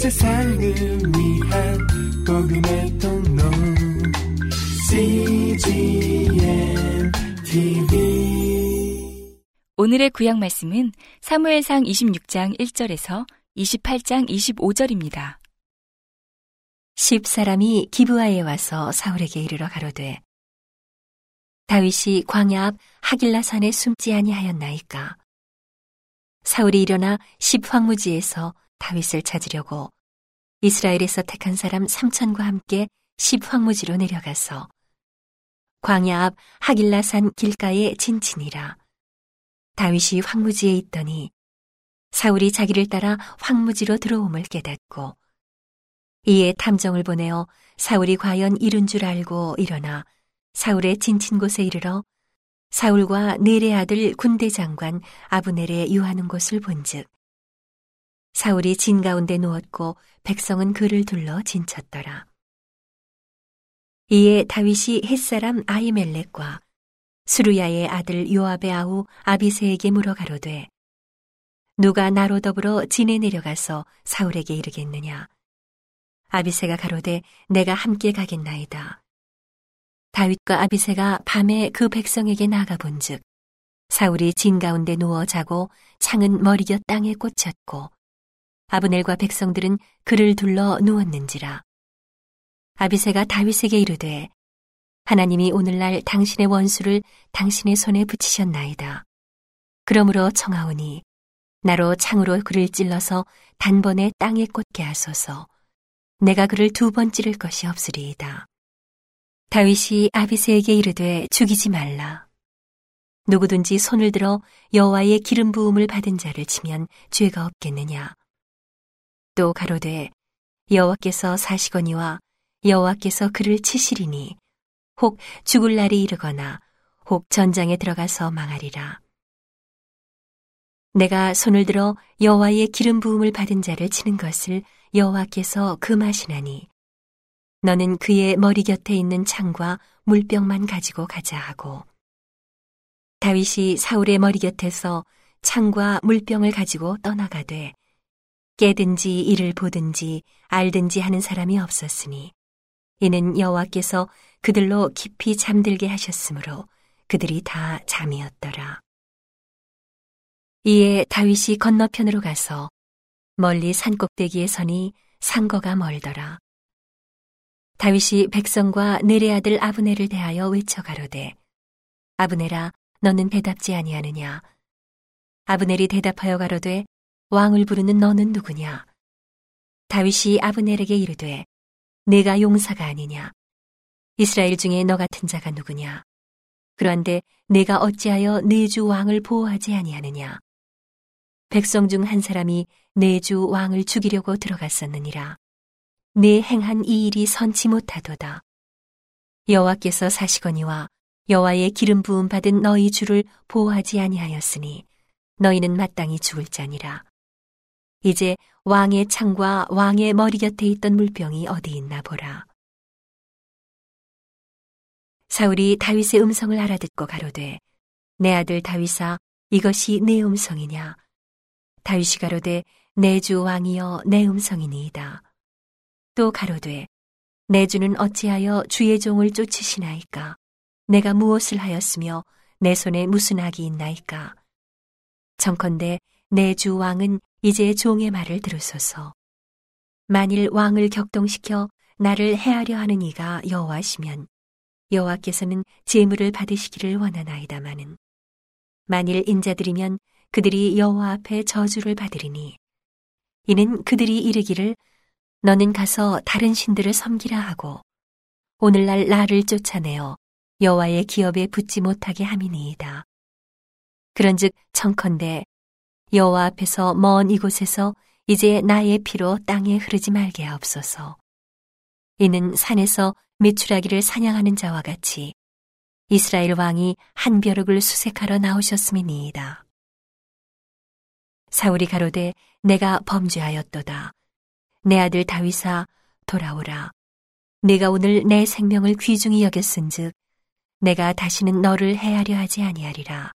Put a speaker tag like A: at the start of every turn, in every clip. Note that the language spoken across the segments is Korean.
A: 세상을 위한 복음의 통로. CGM TV
B: 오늘의 구약 말씀은 사무엘상 26장 1절에서 28장 25절입니다.
C: 십 사람이 기브아에 와서 사울에게 이르러 가로되 다윗이 광야 앞 하길라 산에 숨지 아니하였나이까? 사울이 일어나 십 황무지에서 다윗을 찾으려고 이스라엘에서 택한 사람 삼천과 함께 십 황무지로 내려가서 광야 앞 하길라산 길가에 진친이라. 다윗이 황무지에 있더니 사울이 자기를 따라 황무지로 들어옴을 깨닫고 이에 탐정을 보내어 사울이 과연 이룬 줄 알고 일어나 사울의 진친 곳에 이르러 사울과 네레 아들 군대 장관 아브넬의 유하는 곳을 본즉 사울이 진 가운데 누웠고 백성은 그를 둘러 진쳤더라. 이에 다윗이 햇사람 아이멜렉과 수루야의 아들 요압의 아우 아비세에게 물어 가로되 누가 나로 더불어 진에 내려가서 사울에게 이르겠느냐 아비세가 가로되 내가 함께 가겠나이다 다윗과 아비세가 밤에 그 백성에게 나가 본즉 사울이 진 가운데 누워 자고 창은 머리곁 땅에 꽂혔고 아브넬과 백성들은 그를 둘러 누웠는지라 아비세가 다윗에게 이르되 하나님이 오늘날 당신의 원수를 당신의 손에 붙이셨나이다. 그러므로 청하오니 나로 창으로 그를 찔러서 단번에 땅에 꽂게 하소서. 내가 그를 두 번 찌를 것이 없으리이다. 다윗이 아비세에게 이르되 죽이지 말라. 누구든지 손을 들어 여호와의 기름 부음을 받은 자를 치면 죄가 없겠느냐. 또 가로되 여호와께서 사시거니와 여호와께서 그를 치시리니 혹 죽을 날이 이르거나 혹 전장에 들어가서 망하리라. 내가 손을 들어 여호와의 기름 부음을 받은 자를 치는 것을 여호와께서 금하시나니 너는 그의 머리 곁에 있는 창과 물병만 가지고 가자 하고 다윗이 사울의 머리 곁에서 창과 물병을 가지고 떠나가되 깨든지 이를 보든지 알든지 하는 사람이 없었으니 이는 여호와께서 그들로 깊이 잠들게 하셨으므로 그들이 다 잠이었더라. 이에 다윗이 건너편으로 가서 멀리 산 꼭대기에 서니 상거가 멀더라. 다윗이 백성과 네레 아들 아브네를 대하여 외쳐 가로되 아브네라 너는 대답지 아니하느냐 아브넬이 대답하여 가로되 왕을 부르는 너는 누구냐? 다윗이 아브넬에게 이르되 내가 용사가 아니냐? 이스라엘 중에 너 같은 자가 누구냐? 그런데 내가 어찌하여 내 주 왕을 보호하지 아니하느냐? 백성 중 한 사람이 내 주 왕을 죽이려고 들어갔었느니라. 내 행한 이 일이 선치 못하도다. 여호와께서 사시거니와 여호와의 기름 부음 받은 너희 주를 보호하지 아니하였으니 너희는 마땅히 죽을 자니라. 이제 왕의 창과 왕의 머리 곁에 있던 물병이 어디 있나 보라. 사울이 다윗의 음성을 알아듣고 가로되 내 아들 다윗아 이것이 내 음성이냐 다윗이 가로되 내 주 왕이여 내 음성이니이다. 또 가로되 내 주는 어찌하여 주의 종을 쫓으시나이까 내가 무엇을 하였으며 내 손에 무슨 악이 있나이까 청컨대 내 주 왕은 이제 종의 말을 들으소서 만일 왕을 격동시켜 나를 해하려 하는 이가 여호와시면 여호와께서는 제물을 받으시기를 원하나이다마는 만일 인자들이면 그들이 여호와 앞에 저주를 받으리니 이는 그들이 이르기를 너는 가서 다른 신들을 섬기라 하고 오늘날 나를 쫓아내어 여호와의 기업에 붙지 못하게 함이니이다. 그런즉 청컨대 여호와 앞에서 먼 이곳에서 이제 나의 피로 땅에 흐르지 말게 하옵소서. 이는 산에서 메추라기를 사냥하는 자와 같이 이스라엘 왕이 한 벼룩을 수색하러 나오셨음이니이다. 사울이 가로되 내가 범죄하였도다. 내 아들 다윗아 돌아오라. 내가 오늘 내 생명을 귀중히 여겼은즉 내가 다시는 너를 해하려 하지 아니하리라.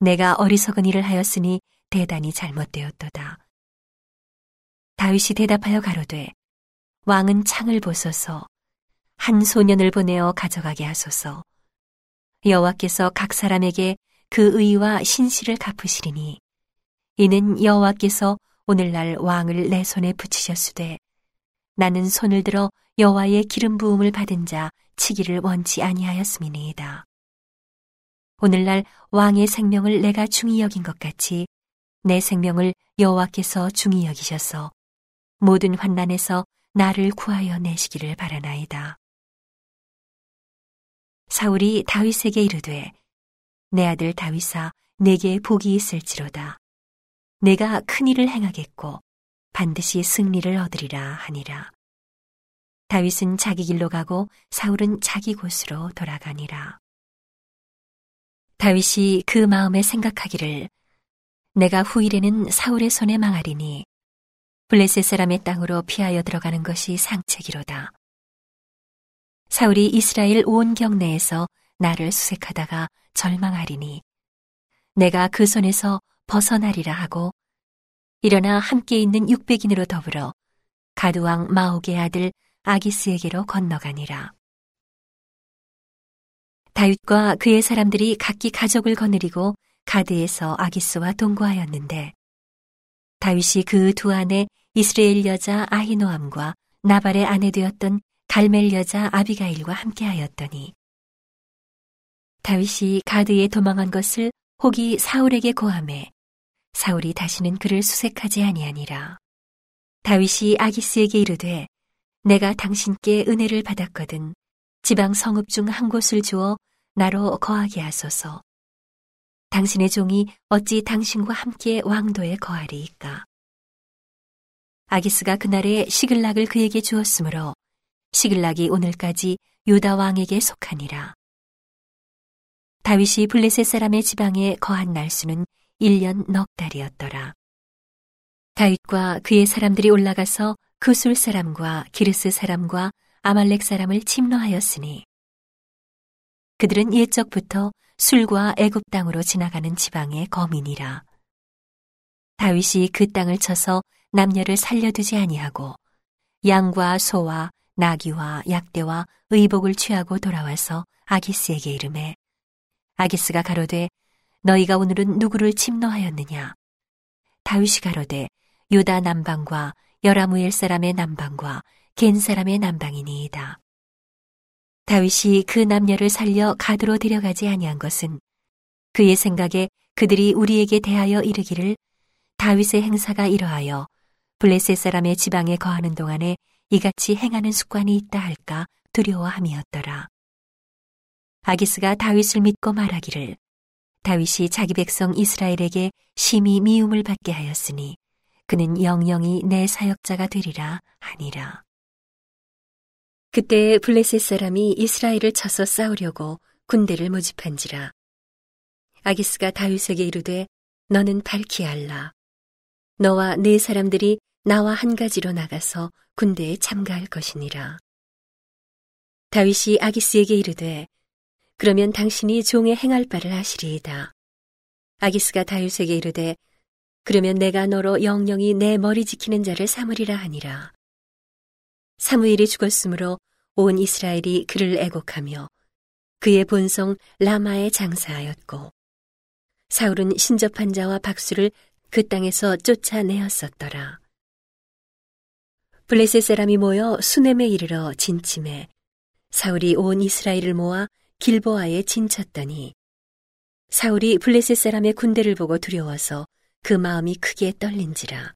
C: 내가 어리석은 일을 하였으니 대단히 잘못되었도다. 다윗이 대답하여 가로되 왕은 창을 보소서 한 소년을 보내어 가져가게 하소서 여호와께서 각 사람에게 그 의와 신실을 갚으시리니 이는 여호와께서 오늘날 왕을 내 손에 붙이셨으되 나는 손을 들어 여호와의 기름 부음을 받은 자 치기를 원치 아니하였음이니이다. 오늘날 왕의 생명을 내가 중히 여긴 것 같이 내 생명을 여호와께서 중히 여기셔서 모든 환난에서 나를 구하여 내시기를 바라나이다. 사울이 다윗에게 이르되 내 아들 다윗아 내게 복이 있을지로다. 내가 큰 일을 행하겠고 반드시 승리를 얻으리라 하니라. 다윗은 자기 길로 가고 사울은 자기 곳으로 돌아가니라. 다윗이 그 마음에 생각하기를 내가 후일에는 사울의 손에 망하리니 블레셋 사람의 땅으로 피하여 들어가는 것이 상책이로다. 사울이 이스라엘 온 경내에서 나를 수색하다가 절망하리니 내가 그 손에서 벗어나리라 하고 일어나 함께 있는 육백인으로 더불어 가두왕 마옥의 아들 아기스에게로 건너가니라. 다윗과 그의 사람들이 각기 가족을 거느리고 가드에서 아기스와 동거하였는데 다윗이 그 두 아내 이스라엘 여자 아히노암과 나발의 아내 되었던 갈멜 여자 아비가일과 함께하였더니 다윗이 가드에 도망한 것을 혹이 사울에게 고함해 사울이 다시는 그를 수색하지 아니하니라. 다윗이 아기스에게 이르되 내가 당신께 은혜를 받았거든 지방 성읍 중 한 곳을 주어 나로 거하게 하소서 당신의 종이 어찌 당신과 함께 왕도에 거하리이까 아기스가 그날에 시글락을 그에게 주었으므로 시글락이 오늘까지 유다 왕에게 속하니라. 다윗이 블레셋 사람의 지방에 거한 날수는 1년 넉 달이었더라. 다윗과 그의 사람들이 올라가서 그술 사람과 기르스 사람과 아말렉 사람을 침노하였으니 그들은 옛적부터 술과 애굽 땅으로 지나가는 지방의 거민이라. 다윗이 그 땅을 쳐서 남녀를 살려두지 아니하고 양과 소와 나귀와 약대와 의복을 취하고 돌아와서 아기스에게 이름해 아기스가 가로되 너희가 오늘은 누구를 침노하였느냐 다윗이 가로되 유다 남방과 여라무엘 사람의 남방과 겐 사람의 남방이니이다 다윗이 그 남녀를 살려 가드로 데려가지 아니한 것은 그의 생각에 그들이 우리에게 대하여 이르기를 다윗의 행사가 이러하여 블레셋 사람의 지방에 거하는 동안에 이같이 행하는 습관이 있다 할까 두려워함이었더라. 아기스가 다윗을 믿고 말하기를 다윗이 자기 백성 이스라엘에게 심히 미움을 받게 하였으니 그는 영영이 내 사역자가 되리라 하니라. 그때 블레셋 사람이 이스라엘을 쳐서 싸우려고 군대를 모집한지라. 아기스가 다윗에게 이르되 너는 밝히 알라. 너와 네 사람들이 나와 한 가지로 나가서 군대에 참가할 것이니라. 다윗이 아기스에게 이르되 그러면 당신이 종의 행할 바를 하시리이다. 아기스가 다윗에게 이르되 그러면 내가 너로 영영이 내 머리 지키는 자를 삼으리라 하니라. 사무엘이 죽었으므로 온 이스라엘이 그를 애곡하며 그의 본성 라마에 장사하였고 사울은 신접한 자와 박수를 그 땅에서 쫓아내었었더라. 블레셋 사람이 모여 수넴에 이르러 진침해 사울이 온 이스라엘을 모아 길보아에 진쳤더니 사울이 블레셋 사람의 군대를 보고 두려워서 그 마음이 크게 떨린지라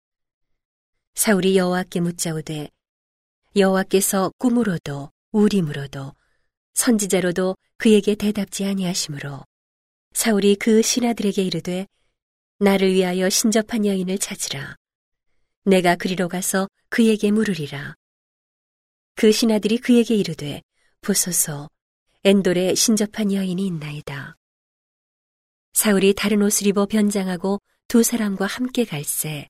C: 사울이 여호와께 묻자오되 여호와께서 꿈으로도 우림으로도 선지자로도 그에게 대답지 아니하시므로 사울이 그 신하들에게 이르되 나를 위하여 신접한 여인을 찾으라 내가 그리로 가서 그에게 물으리라. 그 신하들이 그에게 이르되 보소서 엔돌에 신접한 여인이 있나이다. 사울이 다른 옷을 입어 변장하고 두 사람과 함께 갈새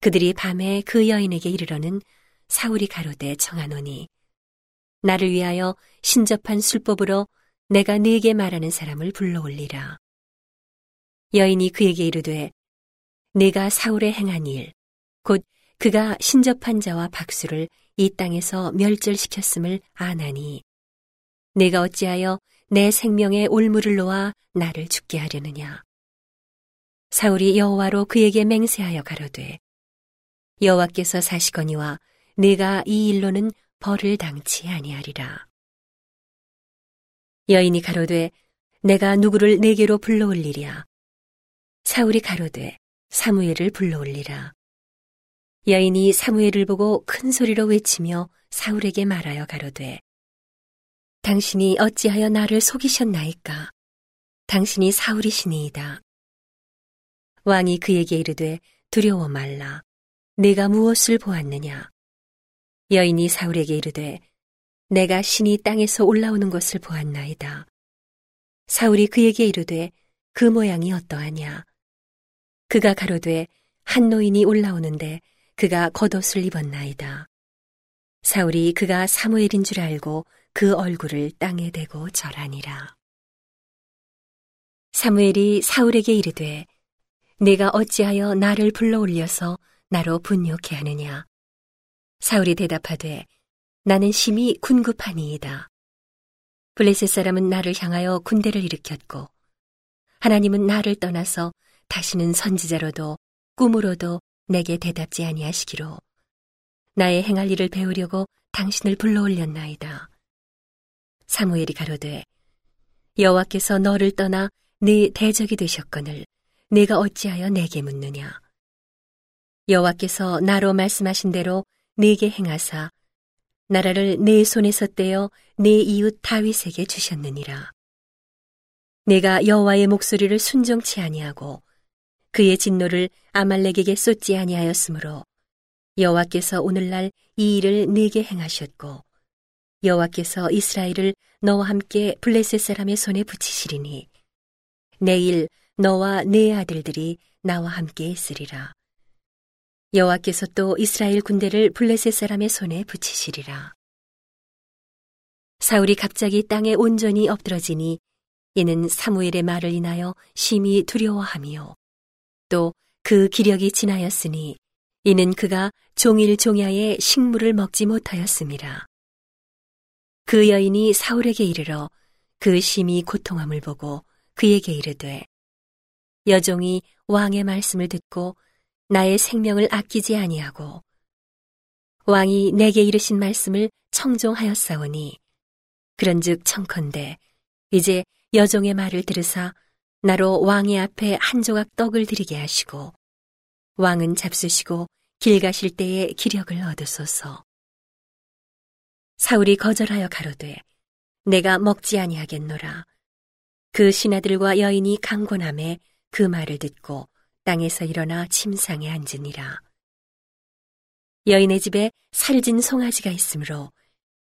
C: 그들이 밤에 그 여인에게 이르러는 사울이 가로되 청하노니 나를 위하여 신접한 술법으로 내가 네게 말하는 사람을 불러올리라. 여인이 그에게 이르되 내가 사울의 행한 일, 곧 그가 신접한 자와 박수를 이 땅에서 멸절시켰음을 아나니 내가 어찌하여 내 생명의 올무를 놓아 나를 죽게 하려느냐 사울이 여호와로 그에게 맹세하여 가로되 여호와께서 사시거니와 내가 이 일로는 벌을 당치 아니하리라. 여인이 가로되 내가 누구를 내게로 불러올리랴? 사울이 가로되 사무엘을 불러올리라. 여인이 사무엘을 보고 큰 소리로 외치며 사울에게 말하여 가로되 당신이 어찌하여 나를 속이셨나이까? 당신이 사울이시니이다. 왕이 그에게 이르되 두려워 말라. 내가 무엇을 보았느냐 여인이 사울에게 이르되 내가 신이 땅에서 올라오는 것을 보았나이다 사울이 그에게 이르되 그 모양이 어떠하냐 그가 가로되 한 노인이 올라오는데 그가 겉옷을 입었나이다. 사울이 그가 사무엘인 줄 알고 그 얼굴을 땅에 대고 절하니라. 사무엘이 사울에게 이르되 내가 어찌하여 나를 불러 올려서 나로 분욕해 하느냐. 사울이 대답하되 나는 심히 군급하니이다. 블레셋 사람은 나를 향하여 군대를 일으켰고 하나님은 나를 떠나서 다시는 선지자로도 꿈으로도 내게 대답지 아니하시기로 나의 행할 일을 배우려고 당신을 불러올렸나이다. 사무엘이 가로되 여호와께서 너를 떠나 네 대적이 되셨거늘 내가 어찌하여 내게 묻느냐 여호와께서 나로 말씀하신 대로 내게 행하사 나라를 내 손에서 떼어 내 이웃 다윗에게 주셨느니라 내가 여호와의 목소리를 순종치 아니하고 그의 진노를 아말렉에게 쏟지 아니하였으므로 여호와께서 오늘날 이 일을 내게 행하셨고 여호와께서 이스라엘을 너와 함께 블레셋 사람의 손에 붙이시리니 내일 너와 네 아들들이 나와 함께 있으리라. 여호와께서 또 이스라엘 군대를 블레셋 사람의 손에 붙이시리라. 사울이 갑자기 땅에 온전히 엎드러지니 이는 사무엘의 말을 인하여 심히 두려워하며 또 그 기력이 지나였으니 이는 그가 종일 종야의 식물을 먹지 못하였습니다. 그 여인이 사울에게 이르러 그 심히 고통함을 보고 그에게 이르되 여종이 왕의 말씀을 듣고 나의 생명을 아끼지 아니하고 왕이 내게 이르신 말씀을 청종하였사오니 그런즉 청컨대 이제 여종의 말을 들으사 나로 왕의 앞에 한 조각 떡을 드리게 하시고 왕은 잡수시고 길 가실 때에 기력을 얻으소서. 사울이 거절하여 가로되 내가 먹지 아니하겠노라. 그 신하들과 여인이 강권함에 그 말을 듣고 땅에서 일어나 침상에 앉으니라. 여인의 집에 살진 송아지가 있으므로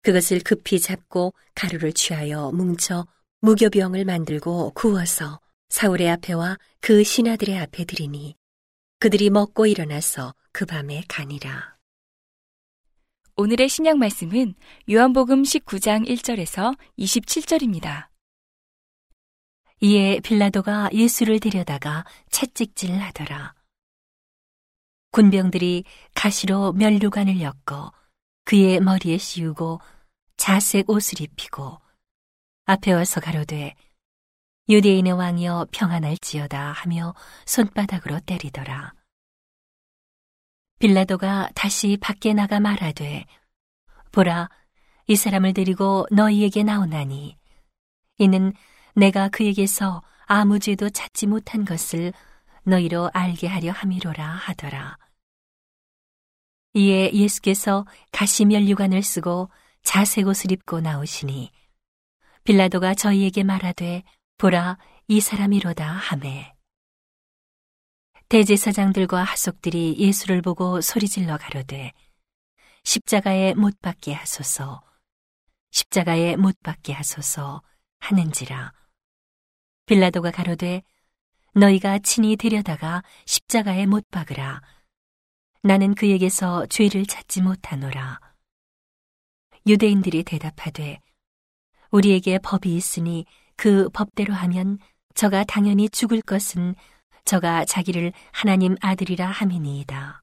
C: 그것을 급히 잡고 가루를 취하여 뭉쳐 무교병을 만들고 구워서 사울의 앞에와 그 신하들의 앞에 드리니 그들이 먹고 일어나서 그 밤에 가니라.
B: 오늘의 신약 말씀은 요한복음 19장 1절에서 27절입니다.
C: 이에 빌라도가 예수를 데려다가 채찍질 하더라. 군병들이 가시로 면류관을 엮어 그의 머리에 씌우고 자색 옷을 입히고 앞에 와서 가로되 유대인의 왕이여 평안할지어다 하며 손바닥으로 때리더라. 빌라도가 다시 밖에 나가 말하되 보라 이 사람을 데리고 너희에게 나오나니 이는 내가 그에게서 아무 죄도 찾지 못한 것을 너희로 알게 하려 함이로라 하더라. 이에 예수께서 가시면류관을 쓰고 자색 옷을 입고 나오시니 빌라도가 저희에게 말하되 보라 이 사람이로다 하매 대제사장들과 하속들이 예수를 보고 소리질러 가로되 십자가에 못 박게 하소서 십자가에 못 박게 하소서 하는지라 빌라도가 가로되 너희가 친히 데려다가 십자가에 못 박으라 나는 그에게서 죄를 찾지 못하노라 유대인들이 대답하되 우리에게 법이 있으니 그 법대로 하면 저가 당연히 죽을 것은 저가 자기를 하나님 아들이라 함이니이다.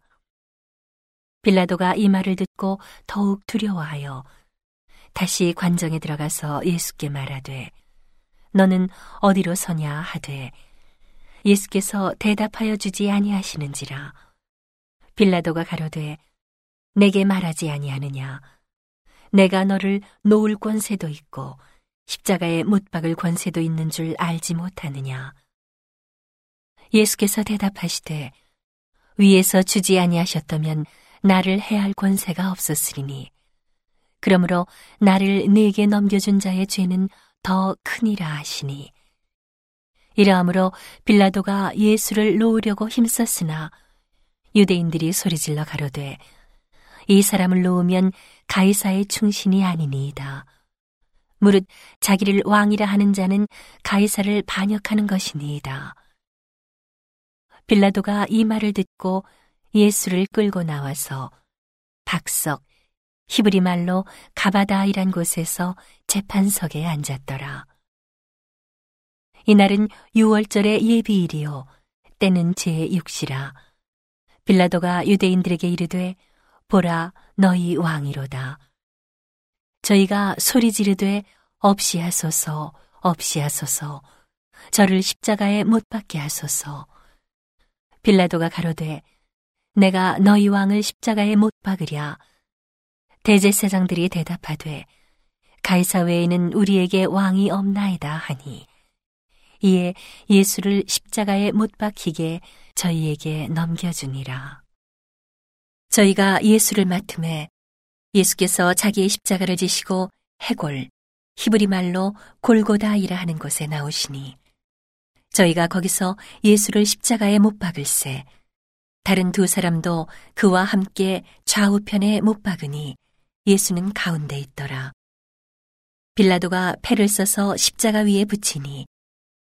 C: 빌라도가 이 말을 듣고 더욱 두려워하여 다시 관정에 들어가서 예수께 말하되 너는 어디로 서냐 하되 예수께서 대답하여 주지 아니하시는지라. 빌라도가 가로되 내게 말하지 아니하느냐. 내가 너를 놓을 권세도 있고 십자가에 못 박을 권세도 있는 줄 알지 못하느냐. 예수께서 대답하시되 위에서 주지 아니하셨다면 나를 해할 권세가 없었으리니. 그러므로 나를 네게 넘겨준 자의 죄는 더 크니라 하시니 이러함으로 빌라도가 예수를 놓으려고 힘썼으나 유대인들이 소리질러 가로되 이 사람을 놓으면 가이사의 충신이 아니니이다. 무릇 자기를 왕이라 하는 자는 가이사를 반역하는 것이니이다. 빌라도가 이 말을 듣고 예수를 끌고 나와서 박석, 히브리 말로 가바다이란 곳에서 재판석에 앉았더라. 이날은 6월절의 예비일이요. 때는 제6시라. 빌라도가 유대인들에게 이르되 보라 너희 왕이로다. 저희가 소리 지르되 없이 하소서 없이 하소서 저를 십자가에 못 박게 하소서. 빌라도가 가로되 내가 너희 왕을 십자가에 못 박으랴. 대제사장들이 대답하되 가이사 외에는 우리에게 왕이 없나이다 하니 이에 예수를 십자가에 못 박히게 저희에게 넘겨주니라. 저희가 예수를 맡음에 예수께서 자기의 십자가를 지시고 해골, 히브리 말로 골고다이라 하는 곳에 나오시니 저희가 거기서 예수를 십자가에 못 박을세 다른 두 사람도 그와 함께 좌우편에 못 박으니 예수는 가운데 있더라. 빌라도가 패를 써서 십자가 위에 붙이니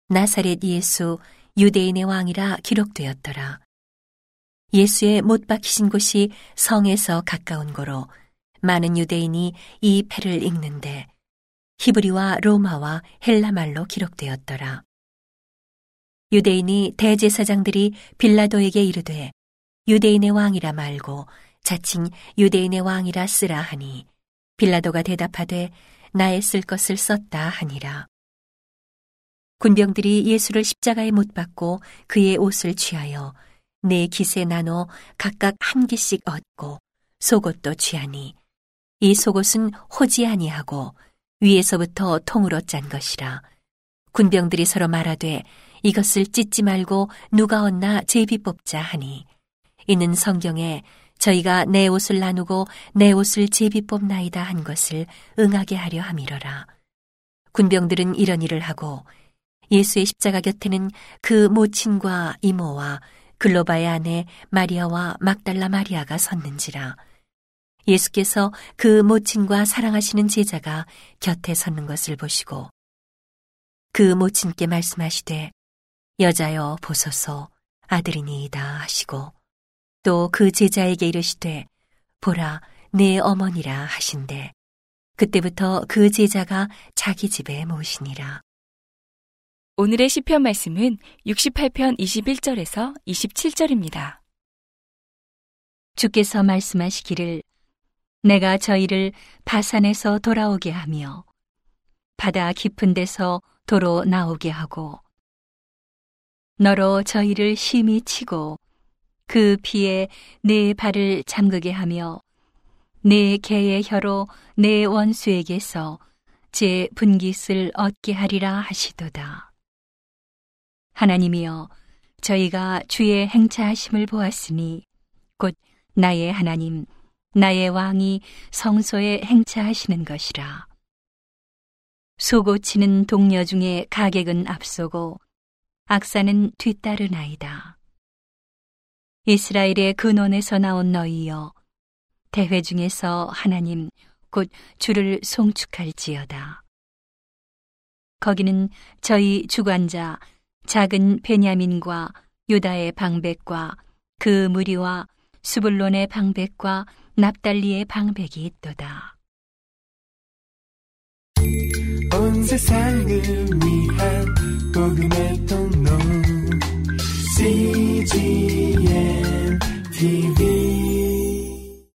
C: 나사렛 예수 유대인의 왕이라 기록되었더라. 예수의 못 박히신 곳이 성에서 가까운 고로 많은 유대인이 이 패를 읽는데 히브리와 로마와 헬라말로 기록되었더라. 유대인이 대제사장들이 빌라도에게 이르되 유대인의 왕이라 말고 자칭 유대인의 왕이라 쓰라 하니 빌라도가 대답하되 나의 쓸 것을 썼다 하니라. 군병들이 예수를 십자가에 못 박고 그의 옷을 취하여 네 깃에 나눠 각각 한 개씩 얻고 속옷도 취하니 이 속옷은 호지 아니하고 위에서부터 통으로 짠 것이라 군병들이 서로 말하되 이것을 찢지 말고 누가 얻나 제비 뽑자 하니 이는 성경에 저희가 내 옷을 나누고 내 옷을 제비 뽑나이다 한 것을 응하게 하려 함이러라. 군병들은 이런 일을 하고 예수의 십자가 곁에는 그 모친과 이모와 글로바의 아내 마리아와 막달라 마리아가 섰는지라. 예수께서 그 모친과 사랑하시는 제자가 곁에 섰는 것을 보시고 그 모친께 말씀하시되 여자여 보소서 아들이니이다 하시고 또 그 제자에게 이르시되 보라 내 어머니라 하신대 그때부터 그 제자가 자기 집에 모시니라.
B: 오늘의 시편 말씀은 68편 21절에서 27절입니다.
C: 주께서 말씀하시기를 내가 저희를 바산에서 돌아오게 하며 바다 깊은 데서 도로 나오게 하고 너로 저희를 심히 치고 그 피에 내 발을 잠그게 하며 내 개의 혀로 내 원수에게서 제 분깃을 얻게 하리라 하시도다. 하나님이여 저희가 주의 행차하심을 보았으니 곧 나의 하나님 나의 왕이 성소에 행차하시는 것이라. 소고치는 동료 중에 가객은 앞서고 악사는 뒤따르나이다. 이스라엘의 근원에서 나온 너희여 대회 중에서 하나님 곧 주를 송축할지어다. 거기는 저희 주관자 작은 베냐민과 유다의 방백과 그 무리와 수불론의 방백과 납달리의 방백이 있도다.
A: 온 세상을 위한 복음의 통로 CGM TV